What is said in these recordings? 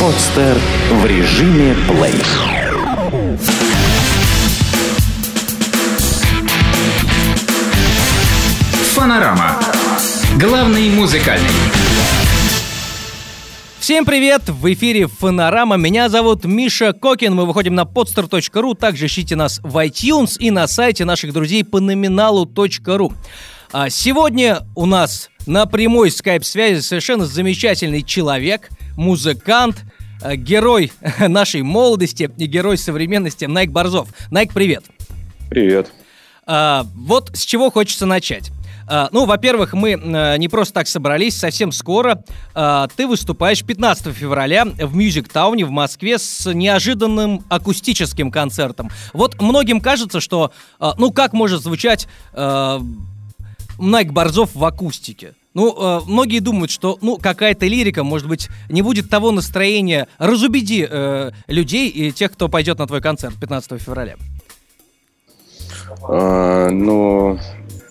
Подстер в режиме плей. Фанорама. Главный музыкальный. Всем привет! В эфире Фонорама. Меня зовут Миша Кокин. Мы выходим на podster.ru. Также ищите нас в iTunes и на сайте наших друзей по номиналу.ру. А сегодня у нас на прямой скайп-связи совершенно замечательный человек, музыкант, э, герой нашей молодости и герой современности Найк Борзов. Найк, привет! Привет. А, вот с чего хочется начать. А, ну, во-первых, мы а, не просто так собрались, совсем скоро а, ты выступаешь 15 февраля в Music Town в Москве с неожиданным акустическим концертом. Вот многим кажется, что, а, ну, как может звучать а, Найк Борзов в акустике? Ну, э, многие думают, что, ну, какая-то лирика, может быть, не будет того настроения. Разубеди э, людей и тех, кто пойдет на твой концерт 15 февраля. А, ну,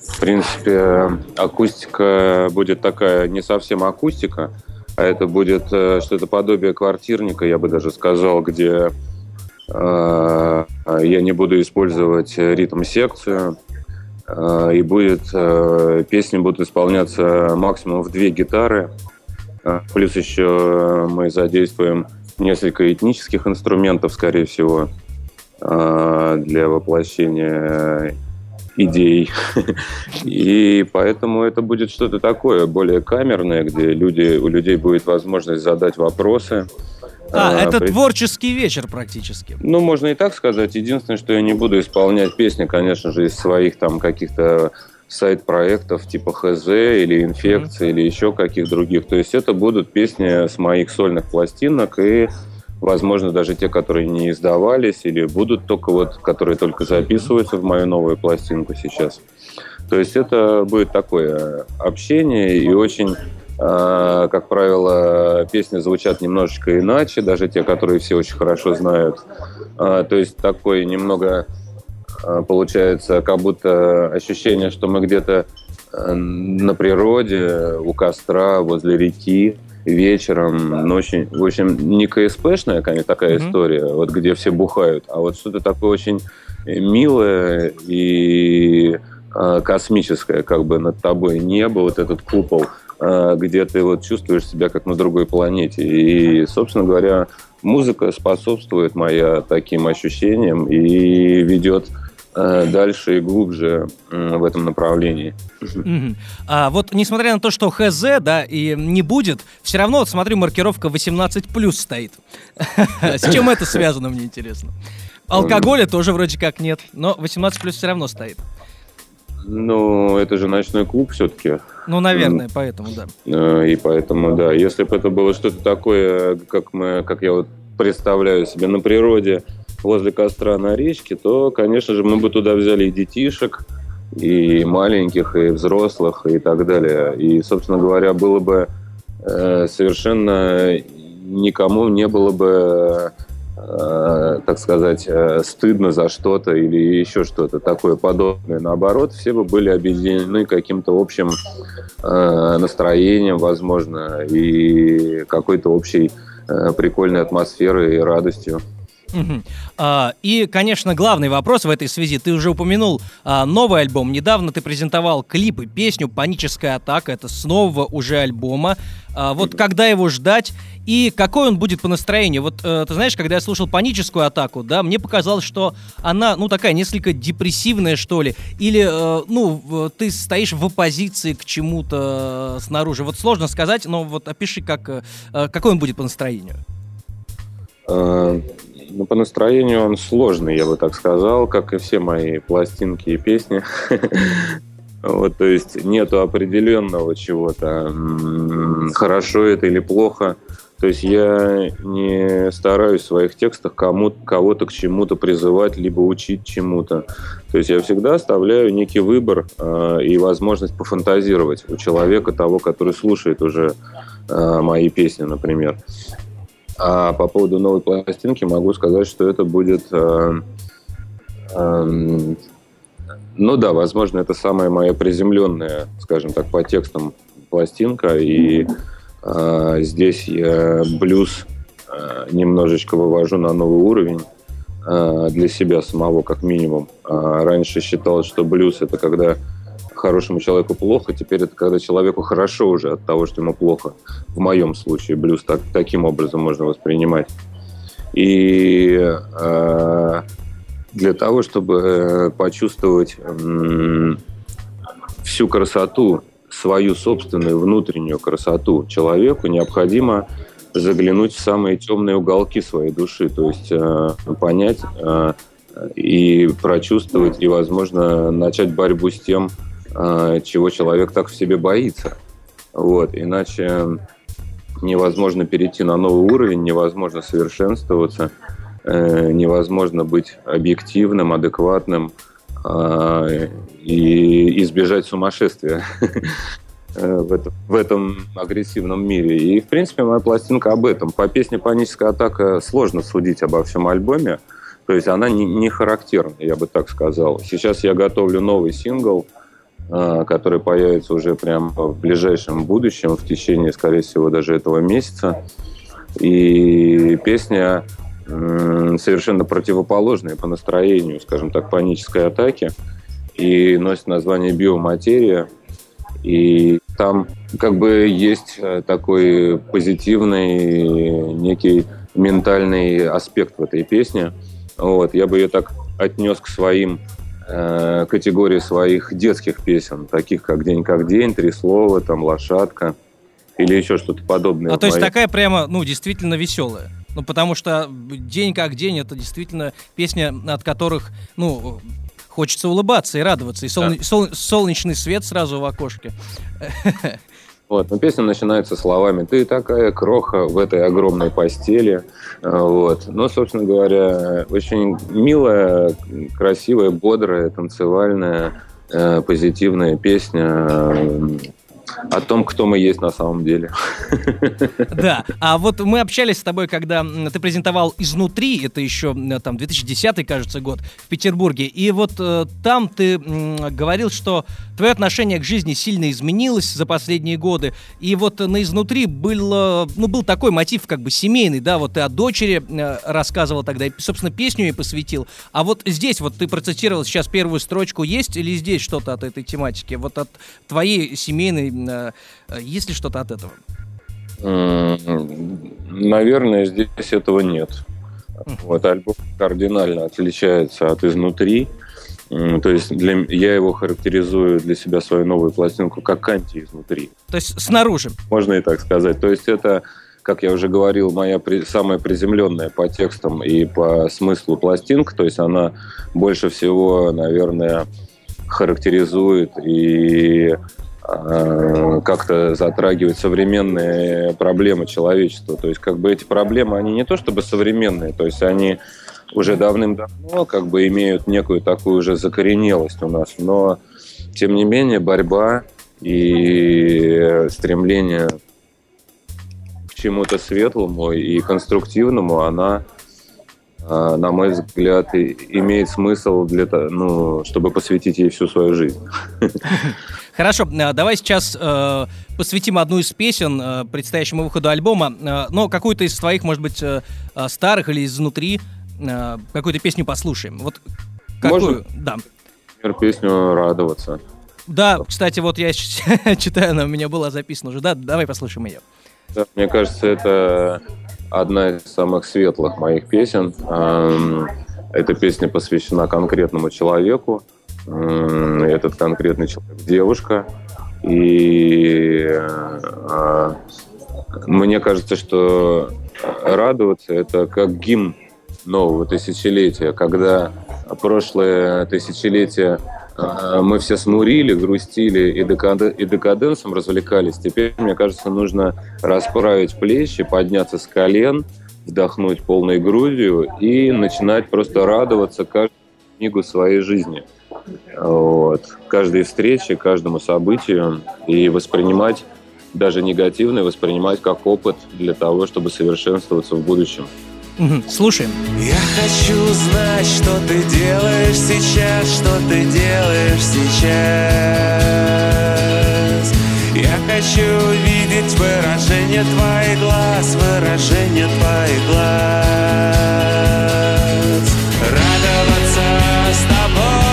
в принципе, акустика будет такая, не совсем акустика, а это будет э, что-то подобие квартирника, я бы даже сказал, где э, я не буду использовать ритм-секцию, э, и будет э, песни будут исполняться максимум в две гитары, Э, плюс еще мы задействуем несколько этнических инструментов, скорее всего, э, для воплощения идей. И поэтому это будет что-то такое, более камерное, где люди, у людей будет возможность задать вопросы. А, А, это при- творческий вечер практически. Ну, можно и так сказать. Единственное, что я не буду исполнять песни, конечно же, из своих там каких-то сайт-проектов типа ХЗ или Инфекции или еще каких других. То есть это будут песни с моих сольных пластинок и, возможно, даже те, которые не издавались или будут только вот, которые только записываются в мою новую пластинку сейчас. То есть это будет такое общение и очень как правило, песни звучат немножечко иначе, даже те, которые все очень хорошо знают. А, То есть такой немного а, получается, как будто ощущение, что мы где-то э, на природе, у костра, возле реки, вечером, ночью. В общем, не КСПшная конечно, такая Мгм. история, вот где все бухают, а вот что-то такое очень милое и э, космическое, как бы над тобой небо, вот этот купол, э, где ты вот чувствуешь себя как на другой планете. И, собственно говоря, музыка способствует моя таким ощущениям и ведет э, дальше и глубже в этом направлении. Мгм. А вот несмотря на то, что ХЗ, да, и не будет, все равно, вот смотрю, маркировка 18 плюс стоит. С чем это связано, мне интересно. Алкоголя тоже вроде как нет, но 18 плюс все равно стоит. Ну, это же ночной клуб все-таки. Ну, наверное, поэтому, да. Э, И поэтому, да, если бы это было что-то такое, как мы, как я вот представляю себе на природе, возле костра на речке, то, конечно же, мы бы туда взяли и детишек, и маленьких, и взрослых, и так далее. И, собственно говоря, было бы э, совершенно никому не было бы, э, так сказать, э, стыдно за что-то или еще что-то такое подобное. Наоборот, все бы были объединены каким-то общим э, настроением, возможно, и какой-то общей э, прикольной атмосферой и радостью. Мгм. А, И, конечно, главный вопрос в этой связи. Ты уже упомянул а, новый альбом. Недавно ты презентовал клип и песню «Паническая атака». Это с нового уже альбома. А, Вот когда его ждать и какой он будет по настроению? Вот э, ты знаешь, когда я слушал «Паническую атаку», да, мне показалось, что она, ну, такая несколько депрессивная, что ли. Или, э, ну, ты стоишь в оппозиции к чему-то снаружи. Вот сложно сказать, но вот опиши, как, э, какой он будет по настроению. Ну, по настроению он сложный, я бы так сказал, как и все мои пластинки и песни. Вот, то есть нету определенного чего-то, хорошо это или плохо. То есть я не стараюсь в своих текстах кому кого-то к чему-то призывать, либо учить чему-то. То есть я всегда оставляю некий выбор э, и возможность пофантазировать у человека, того, который слушает уже э, мои песни, например. А по поводу новой пластинки могу сказать, что это будет... э, эм, ну да, возможно, это самая моя приземленная, скажем так, по текстам пластинка. И э, здесь я блюз немножечко вывожу на новый уровень для себя самого, как минимум. Раньше считалось, что блюз это когда хорошему человеку плохо, теперь это когда человеку хорошо уже от того, что ему плохо. В моем случае блюз так, таким образом можно воспринимать. И э, для того, чтобы э, почувствовать э, всю красоту, свою собственную внутреннюю красоту человеку, необходимо заглянуть в самые темные уголки своей души, то есть э, понять э, и прочувствовать, и, возможно, начать борьбу с тем, чего человек так в себе боится. Вот, иначе невозможно перейти на новый уровень, невозможно совершенствоваться, э, невозможно быть объективным, адекватным э, и избежать сумасшествия э, в этом, агрессивном мире. И, в принципе, моя пластинка об этом. По песне «Паническая атака» сложно судить обо всем альбоме, то есть она не, не характерна, я бы так сказал. Сейчас я готовлю новый сингл – который появится уже прямо в ближайшем будущем, в течение, скорее всего, даже этого месяца. И песня совершенно противоположная по настроению, скажем так, панической атаки, и носит название «Биоматерия». И там как бы есть э, такой позитивный некий ментальный аспект в этой песне. Вот, я бы ее так отнес к своим Э, категории своих детских песен, таких как «День как день», «Три слова», там «Лошадка» или еще что-то подобное. А то есть такая прямо, ну, действительно веселая. Ну, потому что «День как день» — это действительно песня, от которых, ну, хочется улыбаться и радоваться. И сол... да. сол... солнечный свет сразу в окошке. Вот, но песня начинается словами «Ты такая кроха в этой огромной постели». А, вот. Но, собственно говоря, очень милая, красивая, бодрая, танцевальная, э, позитивная песня о том, кто мы есть на самом деле. Да, а вот мы общались с тобой, когда ты презентовал «Изнутри», это еще там 2010, кажется, год, в Петербурге, и вот э, там ты говорил, что твое отношение к жизни сильно изменилось за последние годы, и вот на «Изнутри» был, ну, был такой мотив как бы семейный, да, вот ты о дочери э, рассказывал тогда, и, собственно, песню ей посвятил, а вот здесь вот ты процитировал сейчас первую строчку, есть или здесь что-то от этой тематики, вот от твоей семейной Э, есть ли что-то от этого? Наверное, здесь этого нет. Вот альбом кардинально отличается от изнутри. То есть для, я его характеризую для себя свою новую пластинку как анти изнутри. То есть снаружи. Можно и так сказать. То есть это, как я уже говорил, моя при, самая приземленная по текстам и по смыслу пластинка. То есть она больше всего, наверное, характеризует и как-то затрагивать современные проблемы человечества. То есть как бы эти проблемы, они не то чтобы современные, то есть они уже давным-давно как бы имеют некую такую уже закоренелость у нас, но тем не менее борьба и стремление к чему-то светлому и конструктивному, она а, на мой взгляд, имеет смысл для ну, чтобы посвятить ей всю свою жизнь. Хорошо, а, давай сейчас э, посвятим одну из песен э, предстоящему выходу альбома, э, но какую-то из твоих, может быть, э, э старых или изнутри, э, какую-то песню послушаем. Вот какую? Можно? Да. Например, песню «Радоваться». Да, кстати, вот я читаю, она у меня была записана уже. Да, давай послушаем ее. Да, мне кажется, это одна из самых светлых моих песен. Эта песня посвящена конкретному человеку. Этот конкретный человек – девушка. И а, мне кажется, что радоваться – это как гимн нового тысячелетия, когда прошлое тысячелетие а, мы все смурили, грустили и, декад... и декаденсом развлекались. Теперь, мне кажется, нужно расправить плечи, подняться с колен, вдохнуть полной грудью и начинать просто радоваться каждому книгу своей жизни. Вот. Каждой встрече, каждому событию и воспринимать даже негативное, воспринимать как опыт для того, чтобы совершенствоваться в будущем. Слушаем. Я хочу знать, что ты делаешь сейчас, что ты делаешь сейчас. Я хочу видеть выражение твоих глаз, выражение твоих глаз. Радоваться с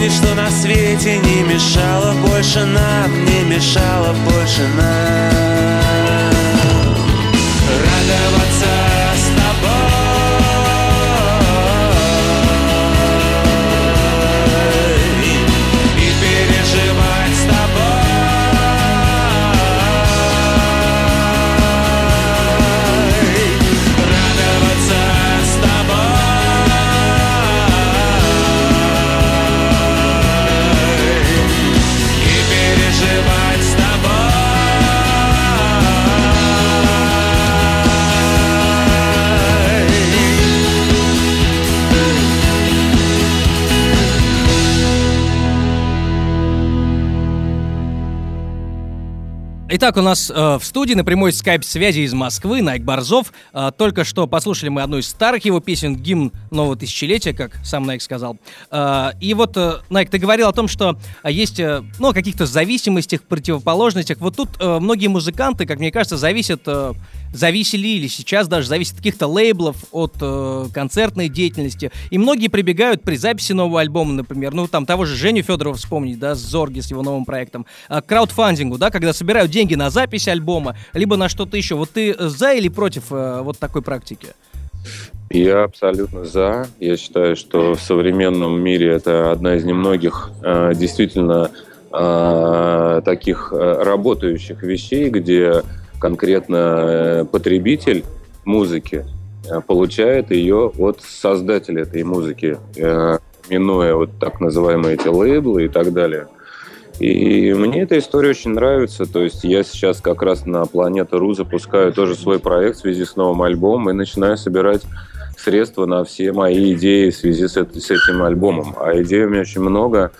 ничто на свете не мешало больше нам, не мешало больше нам. Итак, у нас э, в студии на прямой скайп-связи из Москвы Найк Борзов. Э, только что послушали мы одну из старых его песен, гимн нового тысячелетия, как сам Найк сказал. Э, и вот, э, Найк, ты говорил о том, что э, есть, э, ну, о каких-то зависимостях, противоположностях. Вот тут э, многие музыканты, как мне кажется, зависят, э, зависели или сейчас даже зависят от каких-то лейблов, от э, концертной деятельности. И многие прибегают при записи нового альбома, например, ну, там того же Женю Федорова вспомнить, да, с Зорги, с его новым проектом, э, к краудфандингу, да, когда собирают деньги на запись альбома, либо на что-то еще. Вот ты э, за или против э, вот такой практики? Я абсолютно за. Я считаю, что в современном мире это одна из немногих э, действительно э, таких э, работающих вещей, где конкретно э, потребитель музыки э, получает ее от создателя этой музыки, э, минуя вот так называемые эти лейблы и так далее. И мне эта история очень нравится. То есть я сейчас как раз на Планета Ру запускаю тоже свой проект в связи с новым альбомом и начинаю собирать средства на все мои идеи в связи с, с этим альбомом. А идей у меня очень много.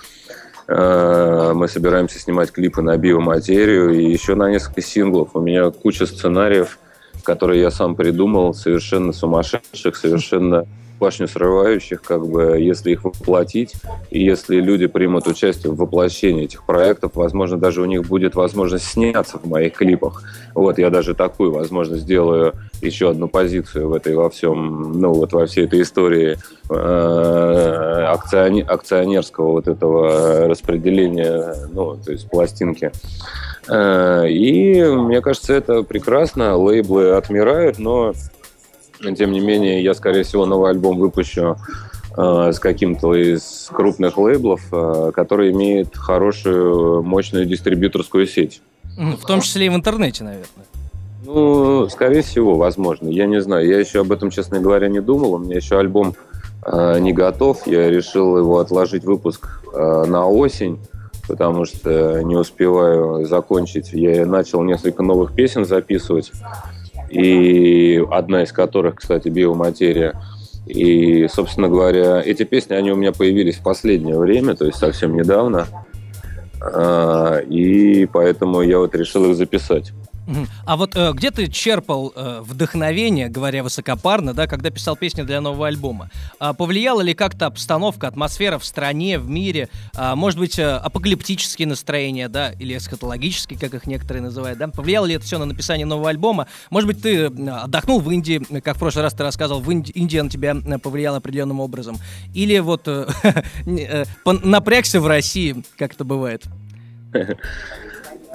Э, Мы собираемся снимать клипы на биоматерию и еще на несколько синглов. У меня куча сценариев, которые я сам придумал, совершенно сумасшедших, совершенно башню срывающих, как бы, если их воплотить, и если люди примут участие в воплощении этих проектов, возможно, даже у них будет возможность сняться в моих клипах. Вот, я даже такую возможность сделаю, еще одну позицию в этой во всем, ну, вот во всей этой истории э, акционерского вот этого распределения, ну, то есть пластинки. Э, И мне кажется, это прекрасно. Лейблы отмирают, но тем не менее, я, скорее всего, новый альбом выпущу э, с каким-то из крупных лейблов, э, который имеет хорошую, мощную дистрибьюторскую сеть. В том числе и в интернете, наверное. Ну, скорее всего, возможно. Я не знаю. Я еще об этом, честно говоря, не думал. У меня еще альбом э, не готов. Я решил его отложить выпуск э, на осень, потому что не успеваю закончить. Я начал несколько новых песен записывать, и одна из которых, кстати, «Биоматерия». И, собственно говоря, эти песни, они у меня появились в последнее время, то есть совсем недавно. А, и поэтому я вот решил их записать. А вот э, где ты черпал э, вдохновение, говоря высокопарно, да, когда писал песни для нового альбома? А повлияла ли как-то обстановка, атмосфера в стране, в мире? А, может быть, э, апокалиптические настроения, да, или эсхатологические, как их некоторые называют, да? Повлияло ли это все на написание нового альбома? Может быть, ты отдохнул в Индии, как в прошлый раз ты рассказывал, в Инди- Индия на тебя повлияла определенным образом? Или вот э, э, напрягся в России, как это бывает?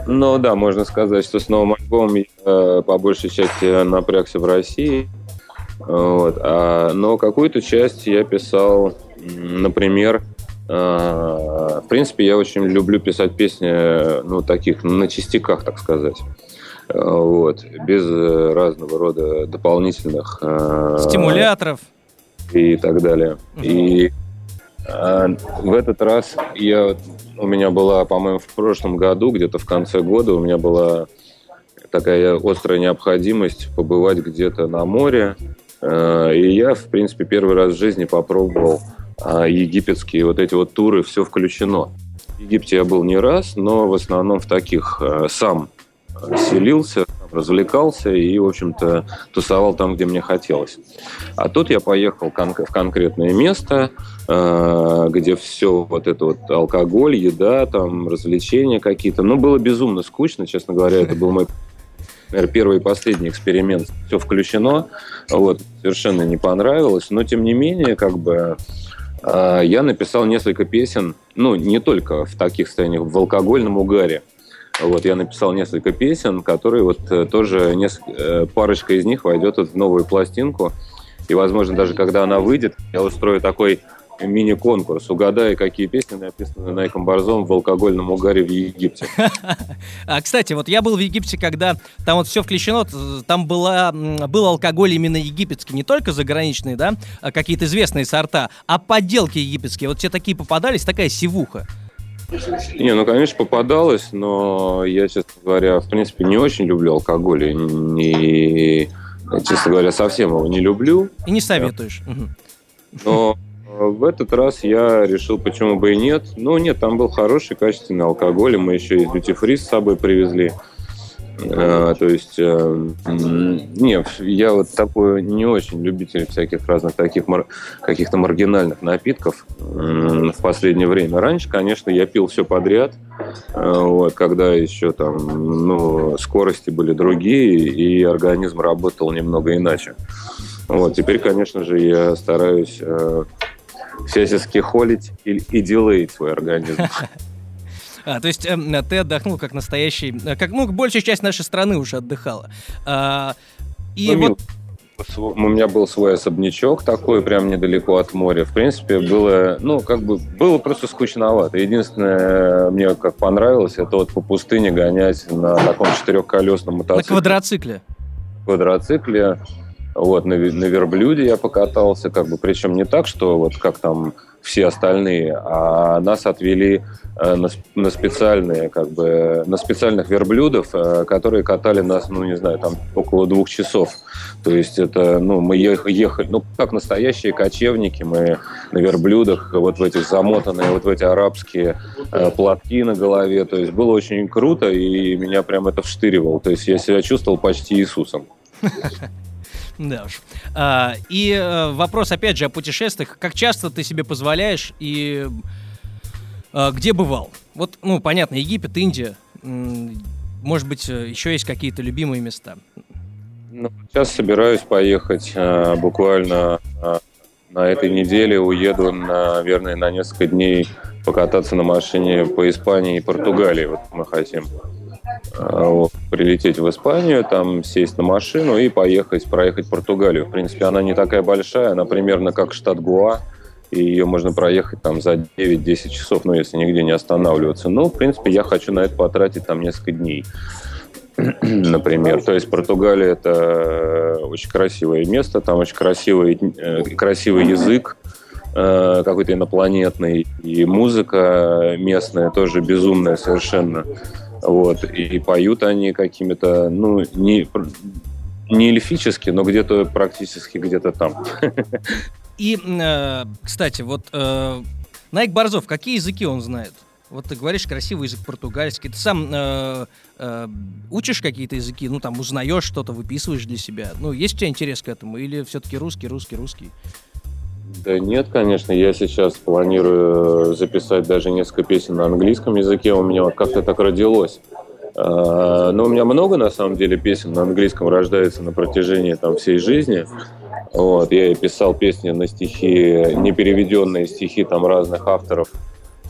Ну да, можно сказать, что с новым альбомом я э, по большей части напрягся в России. Вот. А, но какую-то часть я писал, например, э, в принципе, я очень люблю писать песни, ну, таких, на частиках, так сказать. Э, вот, без разного рода дополнительных... Стимуляторов. И так далее. Угу. И в этот раз я у меня была, по-моему, в прошлом году, где-то в конце года, у меня была такая острая необходимость побывать где-то на море. Э, и я, в принципе, первый раз в жизни попробовал а, египетские вот эти вот туры, все включено. В Египте я был не раз, но в основном в таких сам селился, развлекался и, в общем-то, тусовал там, где мне хотелось. А тут я поехал в конкретное место, э, где все вот это вот алкоголь, еда, там развлечения какие-то. Ну, было безумно скучно, честно говоря, это был мой наверное, первый и последний эксперимент. Все включено, вот, совершенно не понравилось, но тем не менее, как бы э, я написал несколько песен, ну, не только в таких состояниях, в алкогольном угаре. Вот я написал несколько песен, которые вот э, тоже несколько, э, парочка из них войдет в новую пластинку. И, возможно, даже когда она выйдет, я устрою такой мини-конкурс. Угадай, какие песни написаны Найком Борзом в алкогольном угаре в Египте. А, кстати, вот я был в Египте, когда там вот все включено, там была, был алкоголь именно египетский, не только заграничные, да, а какие-то известные сорта, а подделки египетские. Вот те такие попадались, такая сивуха. Не, ну, конечно, попадалось, но я, честно говоря, в принципе, не очень люблю алкоголь. И, не, честно говоря, совсем его не люблю. И не советуешь. Но в этот раз я решил, почему бы и нет. Ну, нет, там был хороший, качественный алкоголь, и мы еще из Duty Free с собой привезли. А, то есть, э, нет, я вот такой не очень любитель всяких разных таких мар- каких-то маргинальных напитков в последнее время. Раньше, конечно, я пил все подряд, э, вот, когда еще там, ну, скорости были другие, и организм работал немного иначе. Вот, теперь, конечно же, я стараюсь э, всячески холить и, и делать свой организм. А, то есть э, ты отдохнул как настоящий, э, как ну большая часть нашей страны уже отдыхала. А, и ну, вот у меня был свой особнячок такой, прям недалеко от моря. В принципе, было, ну, как бы, было просто скучновато. Единственное, мне как понравилось, это вот по пустыне гонять на таком четырехколесном мотоцикле. На квадроцикле? Квадроцикле. Вот, на, на верблюде я покатался, как бы, причем не так, что вот как там все остальные, а нас отвели э, на, специальные, как бы, на специальных верблюдов, э, которые катали нас, ну, не знаю, там около двух часов. То есть это, ну, мы ехали, ну, как настоящие кочевники, мы на верблюдах, вот в этих замотанные, вот в эти арабские э, платки на голове. То есть было очень круто, и меня прям это вштыривало. То есть я себя чувствовал почти Иисусом. Да уж. А, и а, вопрос, опять же, о путешествиях. Как часто ты себе позволяешь и а, где бывал? Вот, ну, понятно, Египет, Индия. Может быть, э, еще есть какие-то любимые места? Ну, сейчас собираюсь поехать а, буквально а, на этой неделе. Уеду, наверное, на несколько дней покататься на машине по Испании и Португалии. Вот мы хотим. Э, прилететь в Испанию, там сесть на машину и поехать, проехать Португалию. В принципе, она не такая большая, она примерно как штат Гуа, и ее можно проехать там за 9-10 часов, ну, если нигде не останавливаться. Ну, в принципе, я хочу на это потратить там несколько дней, например. То есть Португалия – это очень красивое место, там очень красивый, э, красивый язык, э, какой-то инопланетный, и музыка местная тоже безумная совершенно. Вот, и поют они какими-то, ну, не, не эльфически, но где-то практически где-то там. И, э, кстати, вот э, Найк Борзов, какие языки он знает? Вот ты говоришь красивый язык португальский. Ты сам э, э, учишь какие-то языки, ну там узнаешь что-то, выписываешь для себя. Ну, есть у тебя интерес к этому? Или все-таки русский, русский, русский? Да нет, конечно. Я сейчас планирую записать даже несколько песен на английском языке. У меня вот как-то так родилось. А, но у меня много, на самом деле, песен на английском рождается на протяжении там, всей жизни. Вот, я и писал песни на стихи, непереведенные стихи там разных авторов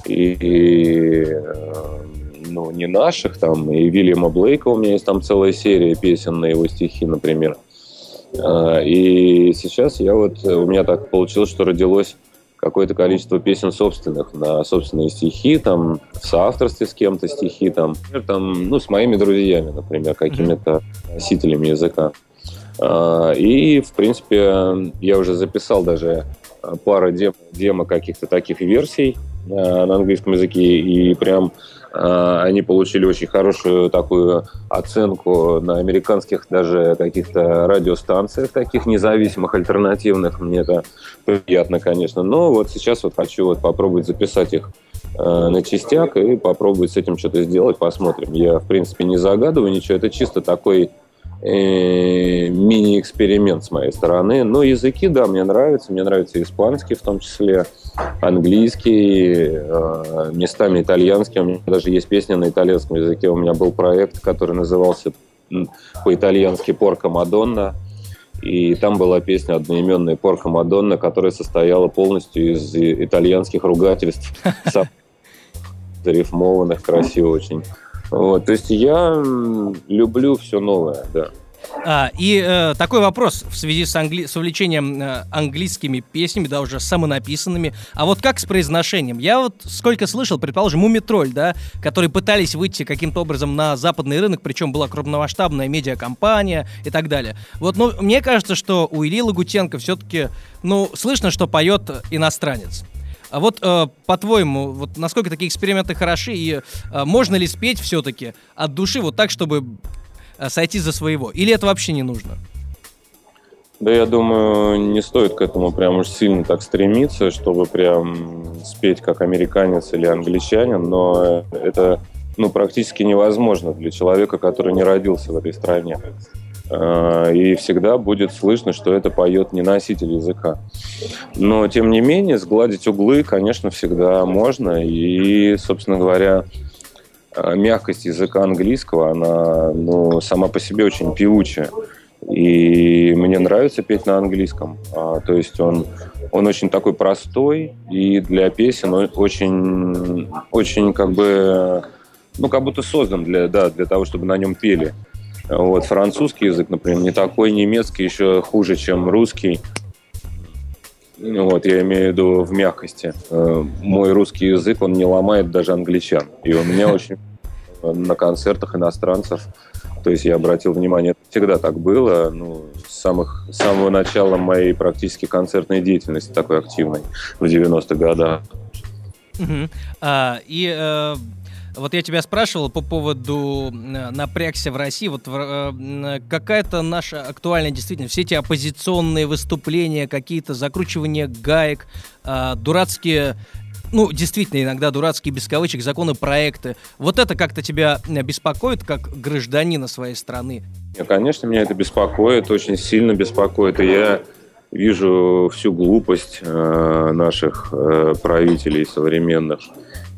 и, э, ну, не наших, там, и Вильяма Блейка у меня есть там целая серия песен на его стихи, например. А, и сейчас я вот, у меня так получилось, что родилось какое-то количество песен собственных на собственные стихи, там, в соавторстве с кем-то стихи, там, там, ну, с моими друзьями, например, какими-то носителями языка. А, и, в принципе, я уже записал даже пару дем, демо каких-то таких версий Э, на английском языке, и прям э, они получили очень хорошую такую оценку на американских даже каких-то радиостанциях таких независимых, альтернативных. Мне это приятно, конечно. Но вот сейчас вот хочу вот попробовать записать их э, на частях и попробовать с этим что-то сделать, посмотрим. Я, в принципе, не загадываю ничего, это чисто такой мини-эксперимент с моей стороны. Но языки, да, мне нравятся. Мне нравится испанский в том числе, английский, э, местами итальянский. У меня даже есть песня на итальянском языке. У меня был проект, который назывался по-итальянски «Порка Мадонна». И там была песня одноименная «Порка Мадонна», которая состояла полностью из итальянских ругательств, зарифмованных, красиво очень. Вот, то есть я люблю все новое, да. А, и э, такой вопрос в связи с, англи... с увлечением э, английскими песнями, да, уже самонаписанными. А вот как с произношением? Я вот сколько слышал, предположим, Мумитроль, да, которые пытались выйти каким-то образом на западный рынок, причем была крупномасштабная медиакомпания и так далее. Вот, ну, мне кажется, что у Ильи Лагутенко все-таки, ну, слышно, что поет иностранец. А вот, э, по-твоему, вот насколько такие эксперименты хороши и э, можно ли спеть все-таки от души вот так, чтобы э, сойти за своего? Или это вообще не нужно? Да, я думаю, не стоит к этому прям уж сильно так стремиться, чтобы прям спеть как американец или англичанин, но это ну, практически невозможно для человека, который не родился в этой стране. Э, и всегда будет слышно, что это поет не носитель языка. Но, тем не менее, сгладить углы, конечно, всегда можно. И, собственно говоря, э, мягкость языка английского, она ну, сама по себе очень певучая. И мне нравится петь на английском. А, то есть он, он очень такой простой, и для песен он очень, очень как бы, ну, как будто создан для, да, для того, чтобы на нем пели. Вот, французский язык, например, не такой, немецкий еще хуже, чем русский. Вот, я имею в виду в мягкости. Э, мой русский язык, он не ломает даже англичан. И у меня очень на концертах иностранцев, то есть я обратил внимание, это всегда так было, ну, с, самых, с самого начала моей практически концертной деятельности такой активной в 90-х годах. Угу. А, и э, вот я тебя спрашивал по поводу э, напрягся в России. Вот э, какая-то наша актуальная действительно, все эти оппозиционные выступления, какие-то закручивания гаек, э, дурацкие ну, действительно, иногда дурацкие, без кавычек, законопроекты. Вот это как-то тебя беспокоит, как гражданина своей страны? Конечно, меня это беспокоит, очень сильно беспокоит. И я вижу всю глупость э, наших э, правителей современных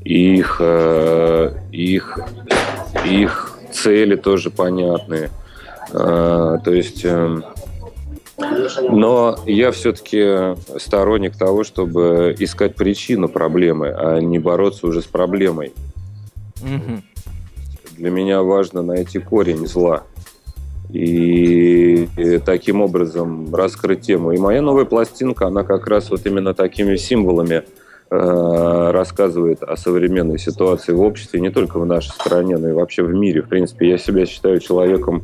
их, э, их, их цели тоже понятны. Э, то есть, э, но я все-таки сторонник того, чтобы искать причину проблемы, а не бороться уже с проблемой. Угу. Для меня важно найти корень зла и таким образом раскрыть тему. И моя новая пластинка, она как раз вот именно такими символами рассказывает о современной ситуации в обществе, не только в нашей стране, но и вообще в мире. В принципе, я себя считаю человеком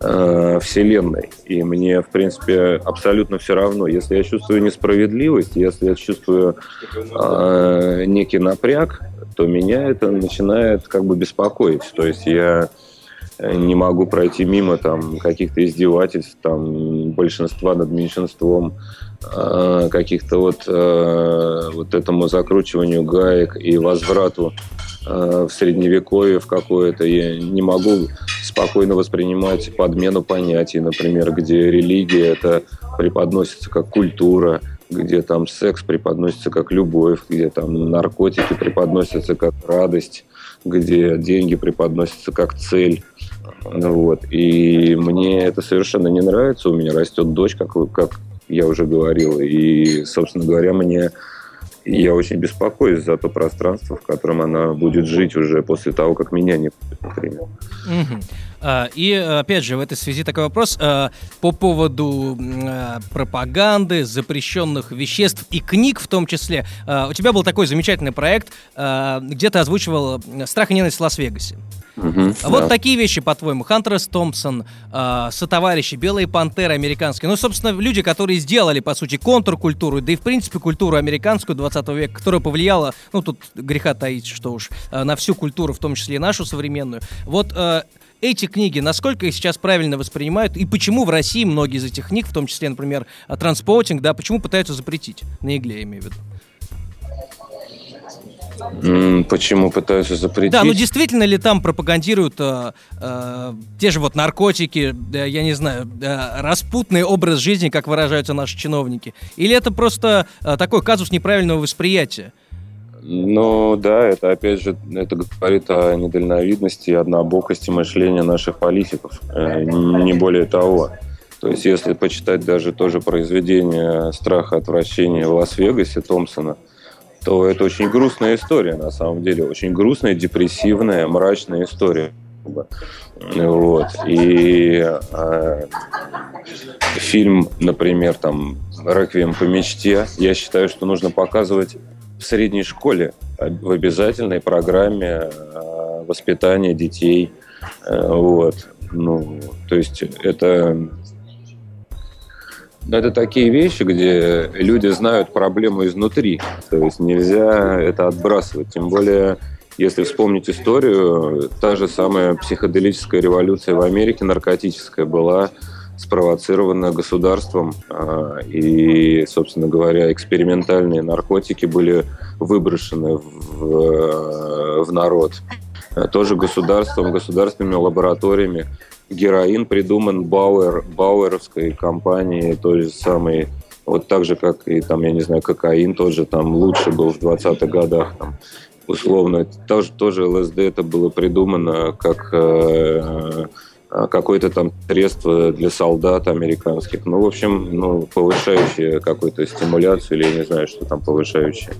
э, вселенной, и мне, в принципе, абсолютно все равно. Если я чувствую несправедливость, если я чувствую э, некий напряг, то меня это начинает как бы беспокоить. То есть я не могу пройти мимо там каких-то издевательств там большинства над меньшинством э, каких-то вот э, вот этому закручиванию гаек и возврату э, в средневековье в какое-то я не могу спокойно воспринимать подмену понятий например где религия это преподносится как культура где там секс преподносится как любовь где там наркотики преподносятся как радость где деньги преподносятся как цель вот. И мне это совершенно не нравится. У меня растет дочь, как, как я уже говорил. И, собственно говоря, мне я очень беспокоюсь за то пространство, в котором она будет жить уже после того, как меня не будет, например. Угу. И, опять же, в этой связи такой вопрос по поводу а, пропаганды, запрещенных веществ и книг в том числе. А, у тебя был такой замечательный проект, где ты озвучивал «Страх и ненависть в Лас-Вегасе». Угу, вот да. такие вещи, по-твоему, Хантер С. Томпсон, э, сотоварищи, Белые пантеры американские, ну, собственно, люди, которые сделали, по сути, контркультуру, да и, в принципе, культуру американскую 20 века, которая повлияла, ну, тут греха таить, что уж, э, на всю культуру, в том числе и нашу современную. Вот э, эти книги, насколько их сейчас правильно воспринимают, и почему в России многие из этих книг, в том числе, например, транспортинг, да, почему пытаются запретить? На игле, я имею в виду. Почему пытаются запретить? Да, ну действительно ли там пропагандируют э, э, те же вот наркотики, э, я не знаю, э, распутный образ жизни, как выражаются наши чиновники? Или это просто э, такой казус неправильного восприятия? Ну да, это опять же, это говорит о недальновидности и однобокости мышления наших политиков, э, не более того. То есть если почитать даже тоже произведение «Страх и отвращение» в Лас-Вегасе Томпсона – то это очень грустная история, на самом деле. Очень грустная, депрессивная, мрачная история. Вот. И э, фильм, например, там «Реквием по мечте», я считаю, что нужно показывать в средней школе в обязательной программе э, воспитания детей. Э, вот. Ну, то есть это но это такие вещи, где люди знают проблему изнутри. То есть нельзя это отбрасывать. Тем более, если вспомнить историю, та же самая психоделическая революция в Америке, наркотическая, была спровоцирована государством. А, и, собственно говоря, экспериментальные наркотики были выброшены в, в народ. Тоже государством, государственными лабораториями героин придуман Бауэр, Бауэровской компанией, той же самой, вот так же, как и там, я не знаю, кокаин тот же там лучше был в 20-х годах, там, условно. Тоже, тоже ЛСД это было придумано как э, какое-то там средство для солдат американских. Ну, в общем, ну, повышающее какую-то стимуляцию или я не знаю, что там повышающее.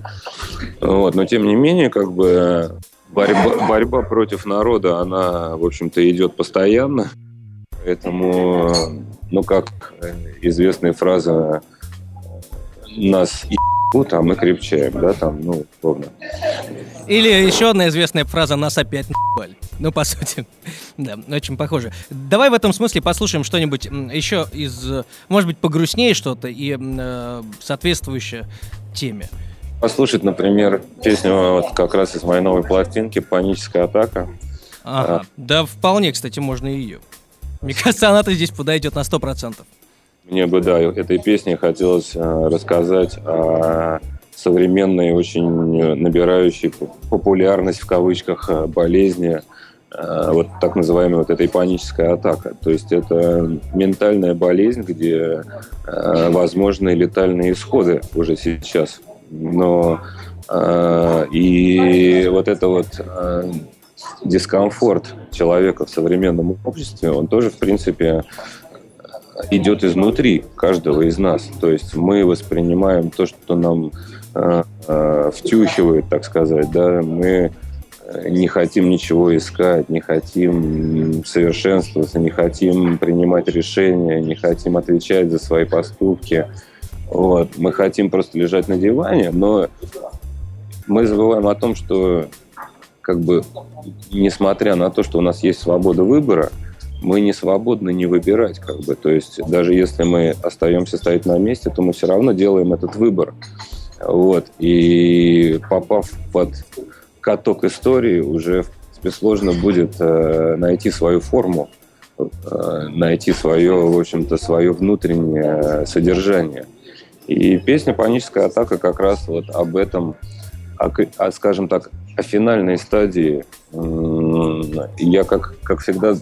Вот. Но, тем не менее, как бы борьба, борьба против народа, она, в общем-то, идет постоянно. Поэтому, ну, как известная фраза, нас ебут, а мы крепчаем, да, там, ну, условно. Или еще одна известная фраза «нас опять наебали». Ну, по сути, да, очень похоже. Давай в этом смысле послушаем что-нибудь еще из, может быть, погрустнее что-то и э, соответствующее теме. Послушать, например, песню вот как раз из моей новой пластинки «Паническая атака». Ага, а. да вполне, кстати, можно и ее. Мне кажется, она-то здесь подойдет на 100%. Мне бы, да, этой песне хотелось э, рассказать о современной, очень набирающей популярность в кавычках э, болезни, э, вот так называемая вот эта паническая атака. То есть это ментальная болезнь, где э, возможны летальные исходы уже сейчас. Но э, и вот это вот э, дискомфорт человека в современном обществе, он тоже, в принципе, идет изнутри каждого из нас. То есть мы воспринимаем то, что нам э, э, втюхивают, так сказать, да, мы не хотим ничего искать, не хотим совершенствоваться, не хотим принимать решения, не хотим отвечать за свои поступки. Вот. Мы хотим просто лежать на диване, но мы забываем о том, что как бы, несмотря на то, что у нас есть свобода выбора, мы не свободны не выбирать, как бы. То есть даже если мы остаемся стоять на месте, то мы все равно делаем этот выбор. Вот. И попав под каток истории, уже сложно будет э, найти свою форму, э, найти свое, в общем-то, свое внутреннее содержание. И песня «Паническая атака» как раз вот об этом, о, о, скажем так, о финальной стадии. Я, как, как всегда,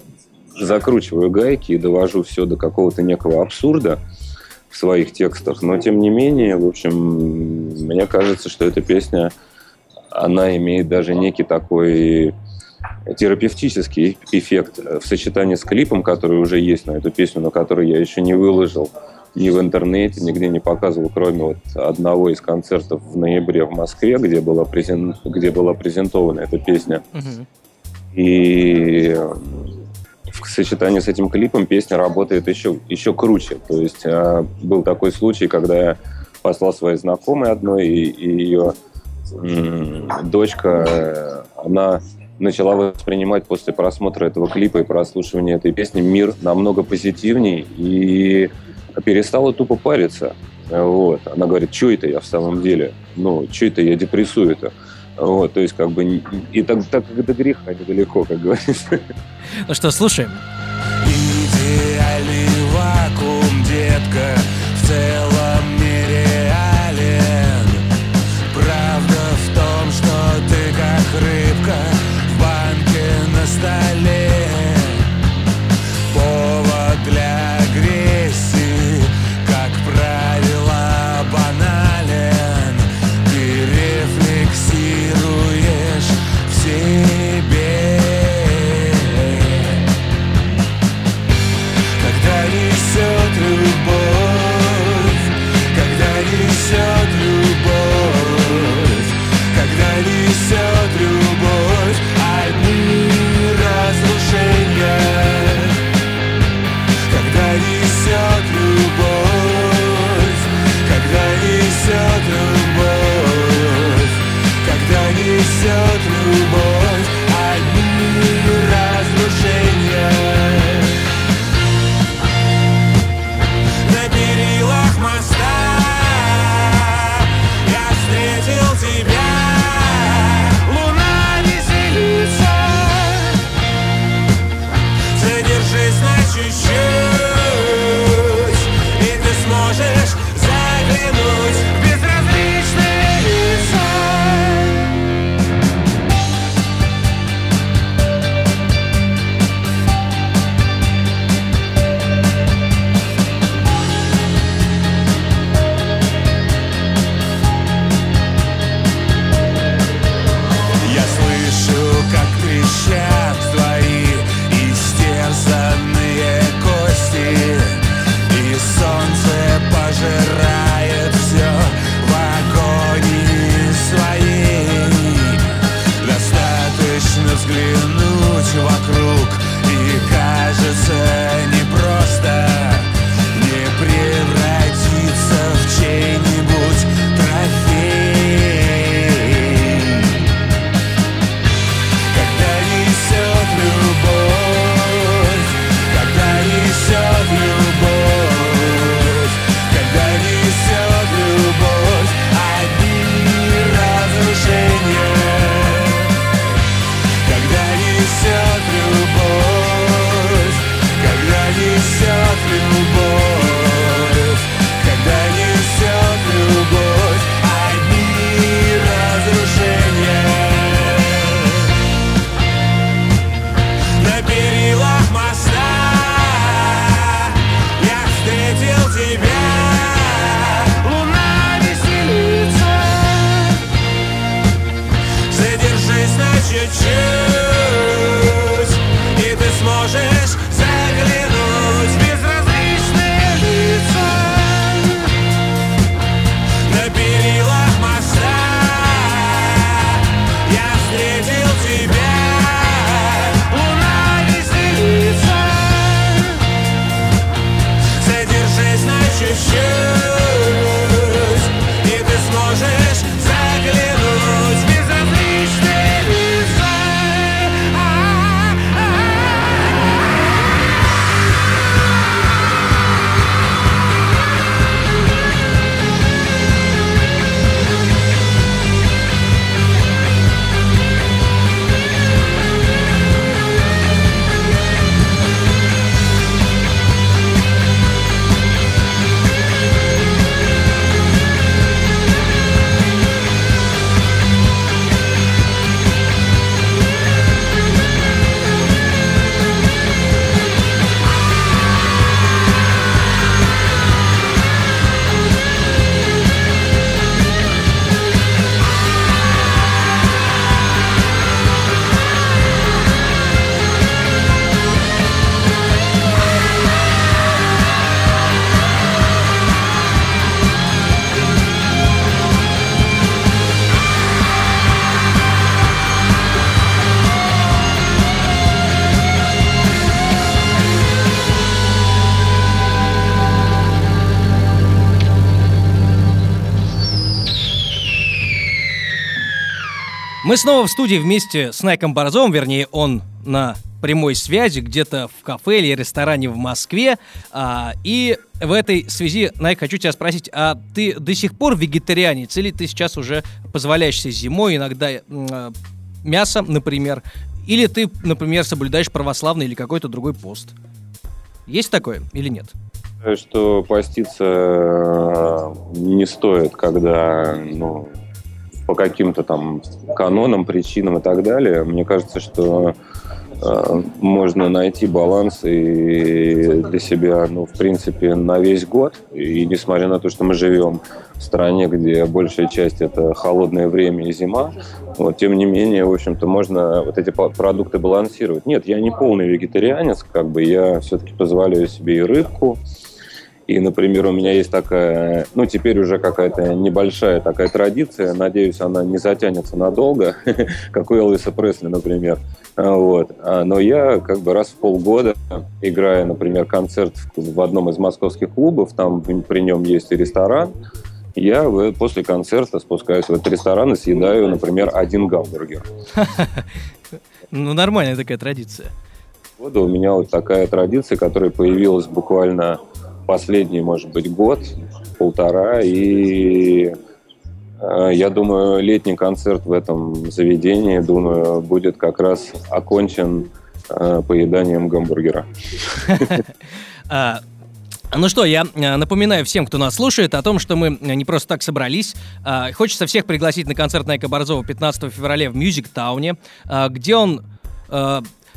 закручиваю гайки и довожу все до какого-то некого абсурда в своих текстах, но тем не менее, в общем, мне кажется, что эта песня, она имеет даже некий такой терапевтический эффект в сочетании с клипом, который уже есть на эту песню, но который я еще не выложил ни в интернете, нигде не показывал, кроме вот одного из концертов в ноябре в Москве, где была, презент, где была презентована эта песня. Угу. И в сочетании с этим клипом песня работает еще, еще круче. То есть э, был такой случай, когда я послал своей знакомой одной, и, и ее м- дочка, э, она начала воспринимать после просмотра этого клипа и прослушивания этой песни мир намного позитивней и перестала тупо париться. Вот. Она говорит, что это я в самом деле? Ну, что это я депрессую это? Вот, то есть, как бы, и так, так как до греха недалеко, как говорится. Ну что, слушаем. Идеальный вакуум, детка, в целом нереален. Правда в том, что ты как рыбка в банке на столе. xixi. Мы снова в студии вместе с Найком Борзовым, вернее, он на прямой связи где-то в кафе или ресторане в Москве. А, и в этой связи, Найк, хочу тебя спросить, а ты до сих пор вегетарианец или ты сейчас уже позволяешь себе зимой иногда э, мясо, например, или ты, например, соблюдаешь православный или какой-то другой пост? Есть такое или нет? Что поститься э, не стоит, когда ну, по каким-то там канонам, причинам и так далее. Мне кажется, что э, можно найти баланс и для себя, ну, в принципе, на весь год. И несмотря на то, что мы живем в стране, где большая часть это холодное время и зима, вот, тем не менее, в общем-то, можно вот эти продукты балансировать. Нет, я не полный вегетарианец, как бы я все-таки позволяю себе и рыбку, и, например, у меня есть такая, ну, теперь уже какая-то небольшая такая традиция, надеюсь, она не затянется надолго, как у Элвиса Пресли, например. Вот. А, но я как бы раз в полгода, играя, например, концерт в одном из московских клубов, там при нем есть и ресторан, я после концерта спускаюсь в этот ресторан и съедаю, например, один гамбургер. Ну, нормальная такая традиция. Вот у меня вот такая традиция, которая появилась буквально последний, может быть, год, полтора, и э, я думаю, летний концерт в этом заведении, думаю, будет как раз окончен э, поеданием гамбургера. А, ну что, я э, напоминаю всем, кто нас слушает, о том, что мы не просто так собрались. А, хочется всех пригласить на концерт Найка Борзова 15 февраля в Мюзик Тауне, где он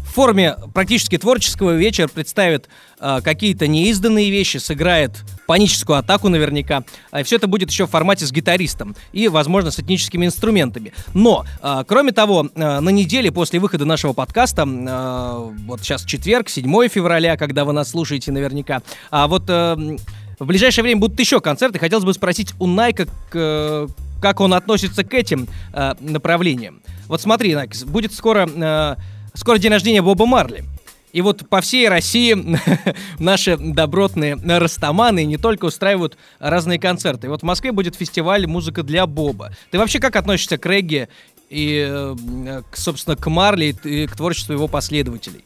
в форме практически творческого вечера представит э, какие-то неизданные вещи, сыграет паническую атаку наверняка. И все это будет еще в формате с гитаристом и, возможно, с этническими инструментами. Но, э, кроме того, э, на неделе после выхода нашего подкаста, э, вот сейчас четверг, 7 февраля, когда вы нас слушаете наверняка, а вот э, в ближайшее время будут еще концерты. Хотелось бы спросить у Найка, к, как он относится к этим э, направлениям. Вот смотри, Найк, будет скоро... Э, Скоро день рождения Боба Марли. И вот по всей России наши добротные растаманы не только устраивают разные концерты. И вот в Москве будет фестиваль «Музыка для Боба». Ты вообще как относишься к регги и, э, собственно, к Марли и к творчеству его последователей?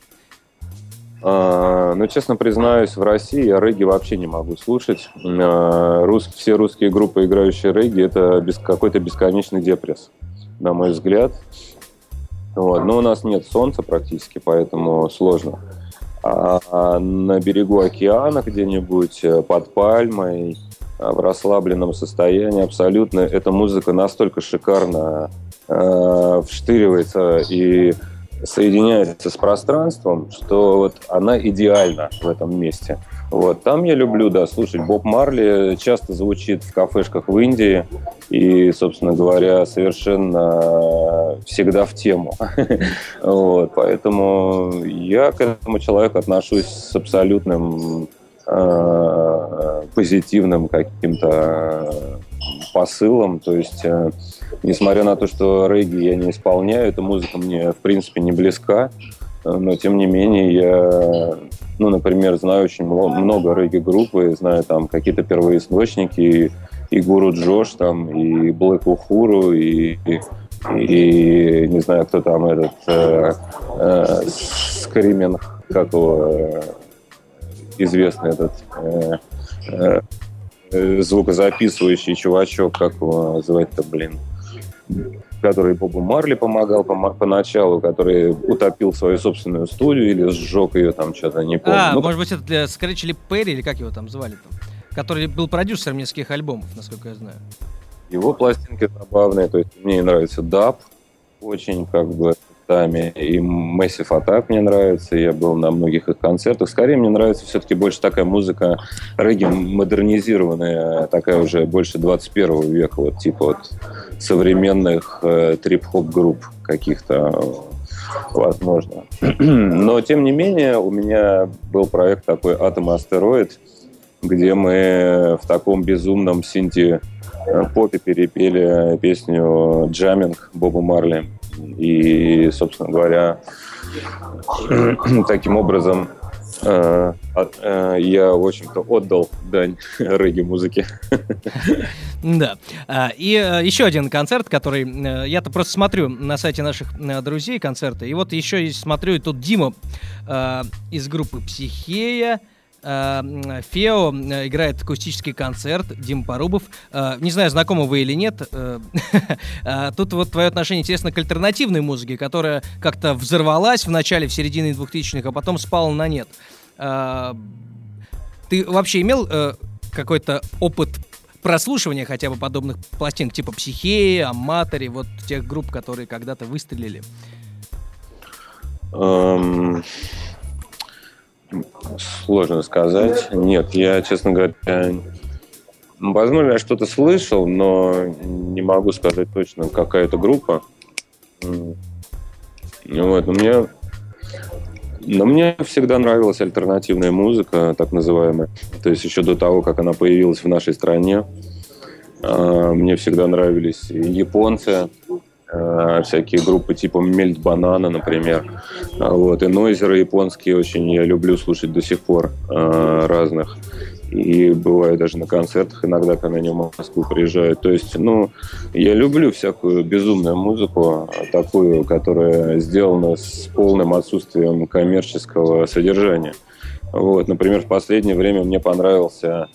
А, ну, честно признаюсь, в России я регги вообще не могу слушать. А, рус, все русские группы, играющие регги, это без, какой-то бесконечный депресс, на мой взгляд. Вот. Но у нас нет солнца практически, поэтому сложно. А на берегу океана где-нибудь э, под пальмой, э, в расслабленном состоянии абсолютно эта музыка настолько шикарно э, вштыривается и соединяется с пространством, что вот она идеальна в этом месте. Вот. Там я люблю, да, слушать Боб Марли. Часто звучит в кафешках в Индии. И, собственно говоря, совершенно всегда в тему. вот. Поэтому я к этому человеку отношусь с абсолютным э, позитивным каким-то посылом. То есть, э, несмотря на то, что регги я не исполняю, эта музыка мне, в принципе, не близка. Но, тем не менее, я ну, например, знаю очень много регги-группы, знаю там какие-то первоисточники, и, Гуру Джош, там, и Блэк Ухуру, и, и, и не знаю, кто там этот э, э, Скриминг, как его э, известный этот э, э, звукозаписывающий чувачок, как его называть-то, блин который Бобу Марли помогал поначалу, который утопил свою собственную студию или сжег ее там что-то, не помню. А, ну, может быть, это для Скретч или Перри, или как его там звали там, который был продюсером нескольких альбомов, насколько я знаю. Его пластинки забавные, то есть мне нравится даб, очень как бы местами. И Massive Attack мне нравится, я был на многих их концертах. Скорее мне нравится все-таки больше такая музыка регги модернизированная, такая уже больше 21 века, вот типа вот современных э, трип-хоп групп каких-то возможно. Но, тем не менее, у меня был проект такой «Атом Астероид», где мы в таком безумном синти э, попе перепели песню «Джаминг» Боба Марли. И, собственно говоря, таким образом Э, э, я, в общем-то, отдал дань регги-музыке. Да. А, и э, еще один концерт, который... Я-то просто смотрю на сайте наших друзей концерты, и вот еще смотрю, и тут Дима из группы «Психея», Фео играет акустический концерт, Дим Порубов. Не знаю, знакомы вы или нет. Тут вот твое отношение интересно к альтернативной музыке, которая как-то взорвалась в начале, в середине 2000-х, а потом спала на нет. Ты вообще имел э, какой-то опыт прослушивания хотя бы подобных пластинок, типа «Психеи», «Аматори», вот тех групп, которые когда-то выстрелили? Um... Сложно сказать. Нет, я, честно говоря, возможно, я что-то слышал, но не могу сказать точно, какая это группа. Вот, но мне, но мне всегда нравилась альтернативная музыка, так называемая. То есть еще до того, как она появилась в нашей стране. А, мне всегда нравились японцы, всякие группы типа Мельт Банана, например. А вот. И нойзеры японские очень я люблю слушать до сих пор э, разных. И бываю даже на концертах иногда, когда они в Москву приезжают. То есть, ну, я люблю всякую безумную музыку, такую, которая сделана с полным отсутствием коммерческого содержания. Вот, например, в последнее время мне понравился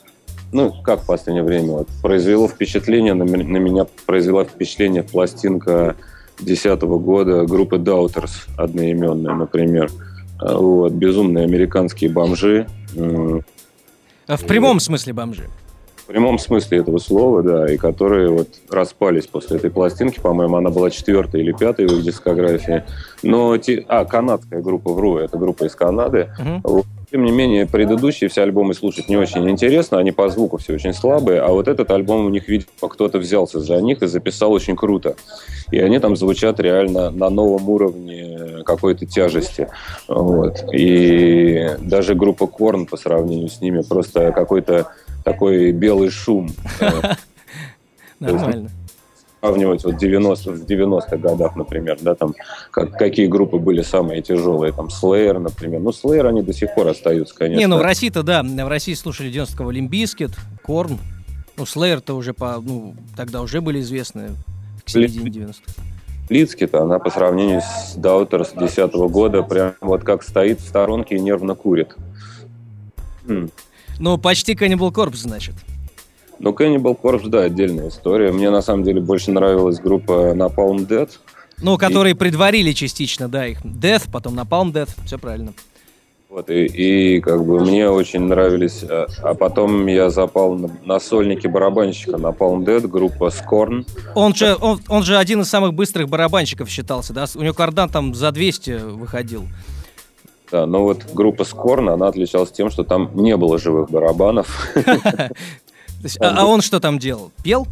ну, как в последнее время, вот, произвело впечатление, на, на меня произвела впечатление пластинка 2010 года группы Doubters, одноименная, например. А, вот, безумные американские бомжи. А в прямом смысле бомжи? В прямом смысле этого слова, да, и которые вот распались после этой пластинки, по-моему, она была четвертой или пятой в их дискографии. Но, те... а, канадская группа, вру, это группа из Канады. Uh-huh. Тем не менее, предыдущие все альбомы слушать не очень интересно, они по звуку все очень слабые, а вот этот альбом у них, видимо, кто-то взялся за них и записал очень круто. И они там звучат реально на новом уровне какой-то тяжести. Вот. И даже группа Korn по сравнению с ними просто какой-то такой белый шум. Нормально сравнивать вот 90, в 90-х годах, например, да, там, как, какие группы были самые тяжелые, там, Slayer, например. Ну, Slayer, они до сих пор остаются, конечно. Не, ну, в России-то, да, в России слушали 90-го Limp Bizkit, Korn, ну, Slayer-то уже по, ну, тогда уже были известны к середине 90-х. Лицки-то, она по сравнению с Даутер с 10 года прям вот как стоит в сторонке и нервно курит. Ну, почти Cannibal Corpse, значит. Ну, Cannibal Corpse, да, отдельная история. Мне, на самом деле, больше нравилась группа Napalm Death. Ну, которые и... предварили частично, да, их Death, потом Napalm Death, все правильно. Вот, и, и как бы мне очень нравились, а, а потом я запал на, на сольники барабанщика на Palm Dead, группа Scorn. Он же, он, он же один из самых быстрых барабанщиков считался, да? У него кардан там за 200 выходил. Да, но вот группа Scorn, она отличалась тем, что там не было живых барабанов. есть, а, а он что там делал? Пел?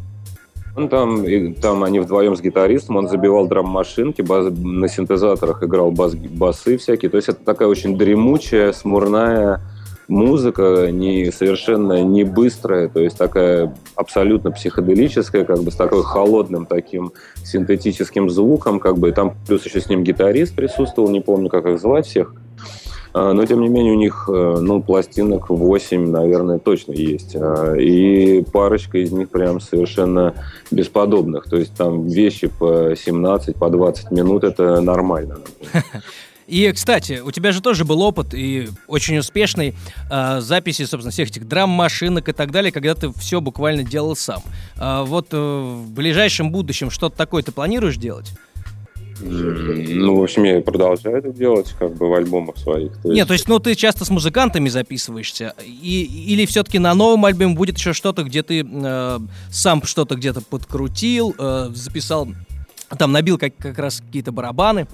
Он там, и, там они вдвоем с гитаристом, он забивал драм-машинки, баз, на синтезаторах играл бас, басы всякие. То есть это такая очень дремучая, смурная музыка, не, совершенно не быстрая, то есть такая абсолютно психоделическая, как бы с такой холодным таким синтетическим звуком, как бы, и там плюс еще с ним гитарист присутствовал, не помню, как их звать всех. А, но, тем не менее, у них э, ну, пластинок 8, наверное, точно есть. А, и парочка из них прям совершенно бесподобных. То есть там вещи по 17, по 20 минут – это нормально. И, кстати, у тебя же тоже был опыт и очень успешный э, записи, собственно, всех этих драм-машинок и так далее, когда ты все буквально делал сам. Э, вот э, в ближайшем будущем что-то такое ты планируешь делать? Ну, в общем, я продолжаю это делать, как бы в альбомах своих. То есть... Нет, то есть, ну, ты часто с музыкантами записываешься, и, или все-таки на новом альбоме будет еще что-то, где ты э, сам что-то где-то подкрутил, э, записал, там набил как, как раз какие-то барабаны.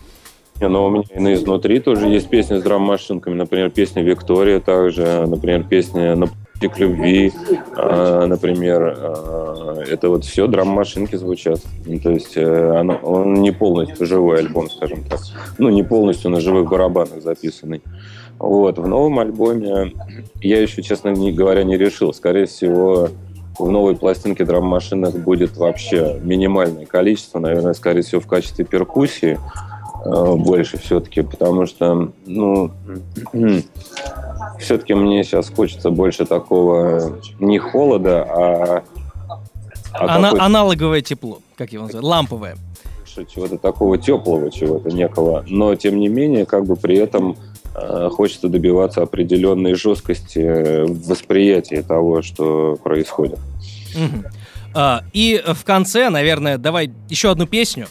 Не, но у меня и на изнутри тоже есть песни с драм-машинками, например, песня Виктория также, например, песня к любви, э, например, э, это вот все драм-машинки звучат. Ну, то есть э, оно, он не полностью живой альбом, скажем так. Ну, не полностью на живых барабанах записанный. Вот, в новом альбоме я еще, честно говоря, не решил. Скорее всего, в новой пластинке драм-машинок будет вообще минимальное количество, наверное, скорее всего, в качестве перкуссии больше все-таки, потому что, ну, все-таки мне сейчас хочется больше такого не холода, а... а Ана- аналоговое тепло, как его называют, ламповое. Чего-то такого теплого, чего-то некого. Но, тем не менее, как бы при этом э, хочется добиваться определенной жесткости в восприятии того, что происходит. Угу. А, и в конце, наверное, давай еще одну песню.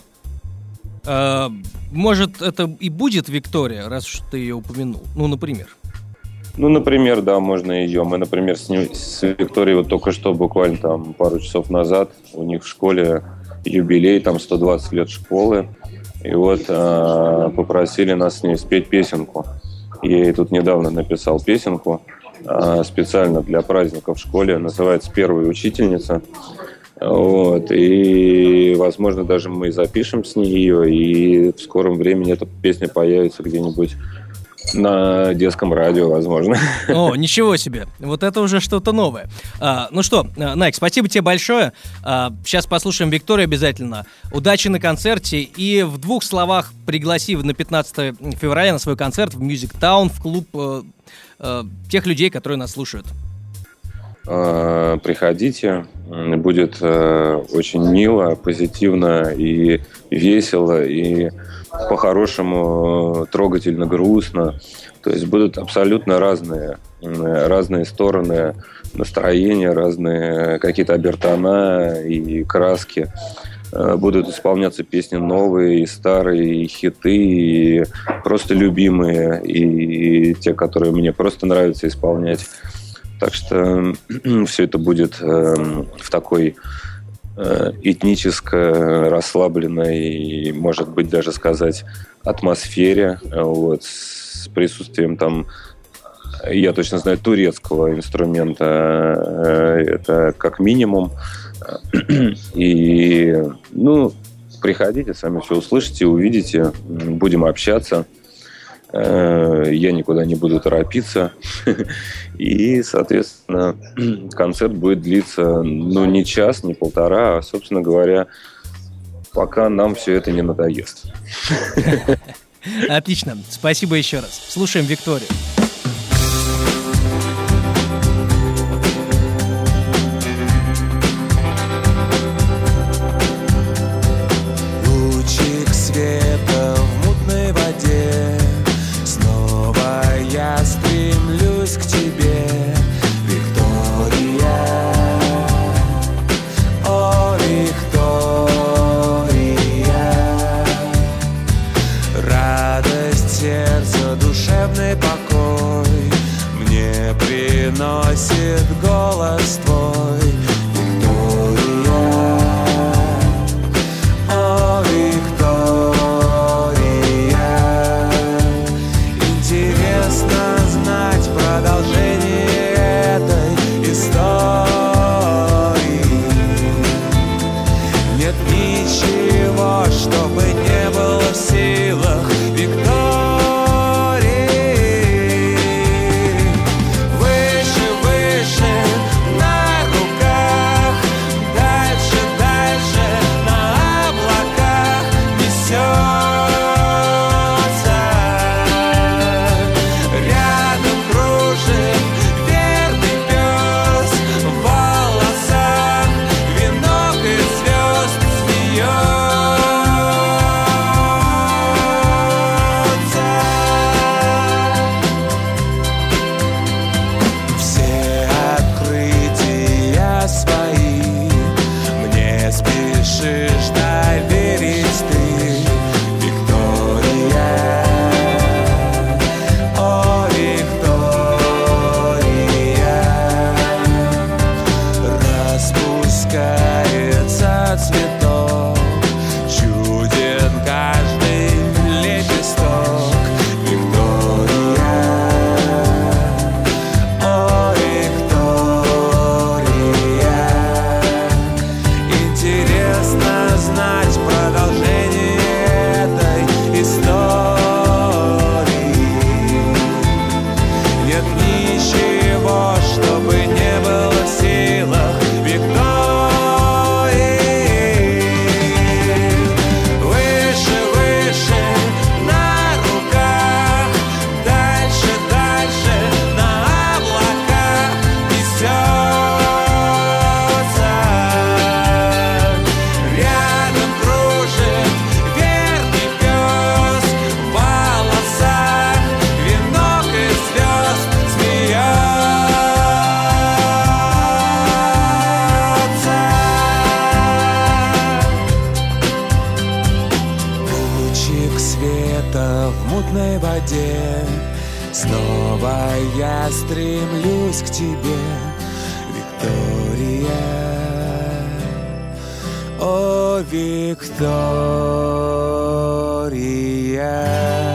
А, может, это и будет Виктория, раз уж ты ее упомянул. Ну, например. Ну, например, да, можно ее. Мы, например, с, ним, с Викторией вот только что, буквально там пару часов назад, у них в школе юбилей, там 120 лет школы. И вот э, попросили нас с ней спеть песенку. Я ей тут недавно написал песенку э, специально для праздника в школе. Называется «Первая учительница». Вот, и, возможно, даже мы запишем с ней ее, и в скором времени эта песня появится где-нибудь на детском радио, возможно. О, ничего себе. Вот это уже что-то новое. А, ну что, Найк, спасибо тебе большое. А, сейчас послушаем Викторию обязательно. Удачи на концерте. И в двух словах пригласи на 15 февраля на свой концерт в Music Town, в клуб э, э, тех людей, которые нас слушают. А, приходите, будет э, очень мило, позитивно и весело, и по-хорошему трогательно, грустно. То есть будут абсолютно разные, разные стороны настроения, разные какие-то обертона и краски. Э, будут исполняться песни новые, и старые, и хиты, и просто любимые, и те, которые мне просто нравится исполнять. Так что все это будет эм, в такой э, этнической, расслабленной может быть, даже сказать, атмосфере, вот, с присутствием там, я точно знаю, турецкого инструмента, э, это как минимум. И, ну, приходите, сами все услышите, увидите, будем общаться. Я никуда не буду торопиться. И, соответственно, концерт будет длиться, ну, не час, не полтора, а, собственно говоря, пока нам все это не надоест. Отлично. Спасибо еще раз. Слушаем Викторию. Виктория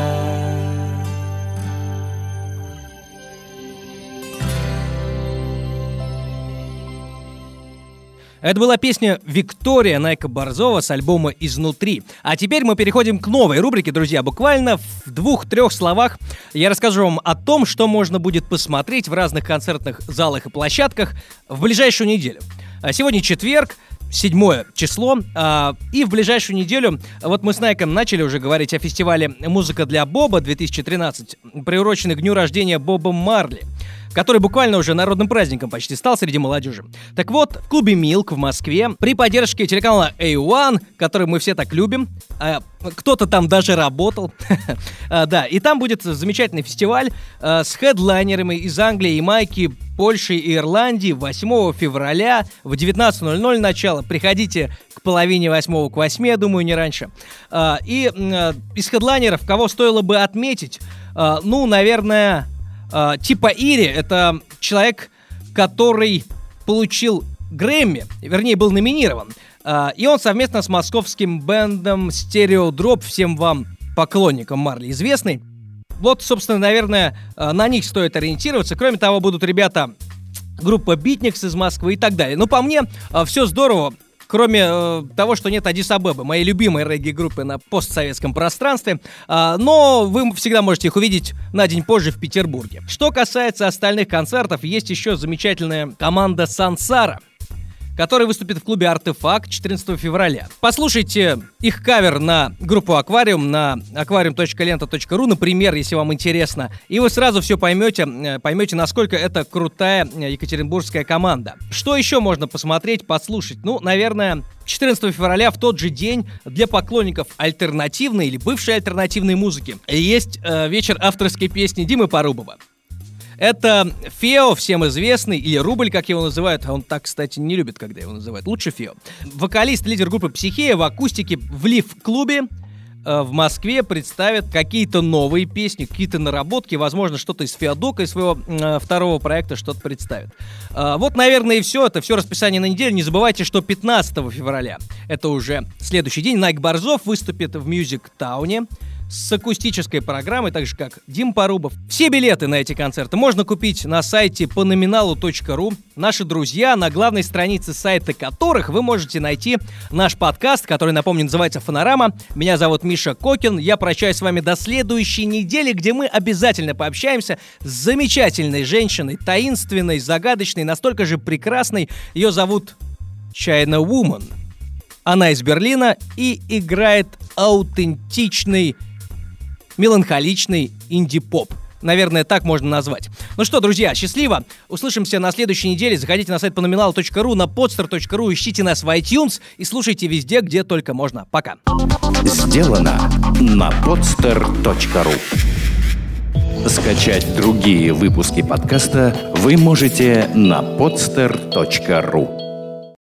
Это была песня «Виктория» Найка Борзова с альбома «Изнутри». А теперь мы переходим к новой рубрике, друзья. Буквально в двух-трех словах я расскажу вам о том, что можно будет посмотреть в разных концертных залах и площадках в ближайшую неделю. А сегодня четверг, седьмое число. А, и в ближайшую неделю, вот мы с Найком начали уже говорить о фестивале «Музыка для Боба» 2013, приуроченный к дню рождения Боба Марли который буквально уже народным праздником почти стал среди молодежи. Так вот, в клубе Милк в Москве при поддержке телеканала A1, который мы все так любим, а, кто-то там даже работал, а, да, и там будет замечательный фестиваль а, с хедлайнерами из Англии, Ямайки, Польши и Ирландии 8 февраля в 19.00 начало. Приходите к половине восьмого, к восьми, я думаю, не раньше. И из хедлайнеров, кого стоило бы отметить, ну, наверное, э, типа Ири, это человек, который получил Грэмми, вернее, был номинирован. Э, и он совместно с московским бендом Drop, всем вам поклонникам Марли известный. Вот, собственно, наверное, э, на них стоит ориентироваться. Кроме того, будут ребята группа Битникс из Москвы и так далее. Но по мне, все здорово кроме э, того, что нет Адис Абебы, моей любимой регги-группы на постсоветском пространстве, э, но вы всегда можете их увидеть на день позже в Петербурге. Что касается остальных концертов, есть еще замечательная команда Сансара – который выступит в клубе «Артефакт» 14 февраля. Послушайте их кавер на группу «Аквариум» на aquarium.lenta.ru, например, если вам интересно, и вы сразу все поймете, э, поймете, насколько это крутая э, екатеринбургская команда. Что еще можно посмотреть, послушать? Ну, наверное, 14 февраля в тот же день для поклонников альтернативной или бывшей альтернативной музыки есть э, вечер авторской песни Димы Порубова. Это Фео, всем известный, или Рубль, как его называют. Он так, кстати, не любит, когда его называют. Лучше Фео. Вокалист, лидер группы Психея в акустике в Лив-клубе э, в Москве представят какие-то новые песни, какие-то наработки, возможно, что-то из Феодока, из своего э, второго проекта что-то представят. Э, вот, наверное, и все. Это все расписание на неделю. Не забывайте, что 15 февраля, это уже следующий день, Найк Борзов выступит в Мюзик Тауне с акустической программой, так же как Дим Порубов. Все билеты на эти концерты можно купить на сайте поnominalu.ru. Наши друзья, на главной странице сайта которых вы можете найти наш подкаст, который, напомню, называется «Фонорама». Меня зовут Миша Кокин. Я прощаюсь с вами до следующей недели, где мы обязательно пообщаемся с замечательной женщиной, таинственной, загадочной, настолько же прекрасной. Ее зовут China Woman. Она из Берлина и играет аутентичный меланхоличный инди-поп. Наверное, так можно назвать. Ну что, друзья, счастливо. Услышимся на следующей неделе. Заходите на сайт ponominal.ru, на podster.ru, ищите нас в iTunes и слушайте везде, где только можно. Пока. Сделано на podster.ru Скачать другие выпуски подкаста вы можете на podster.ru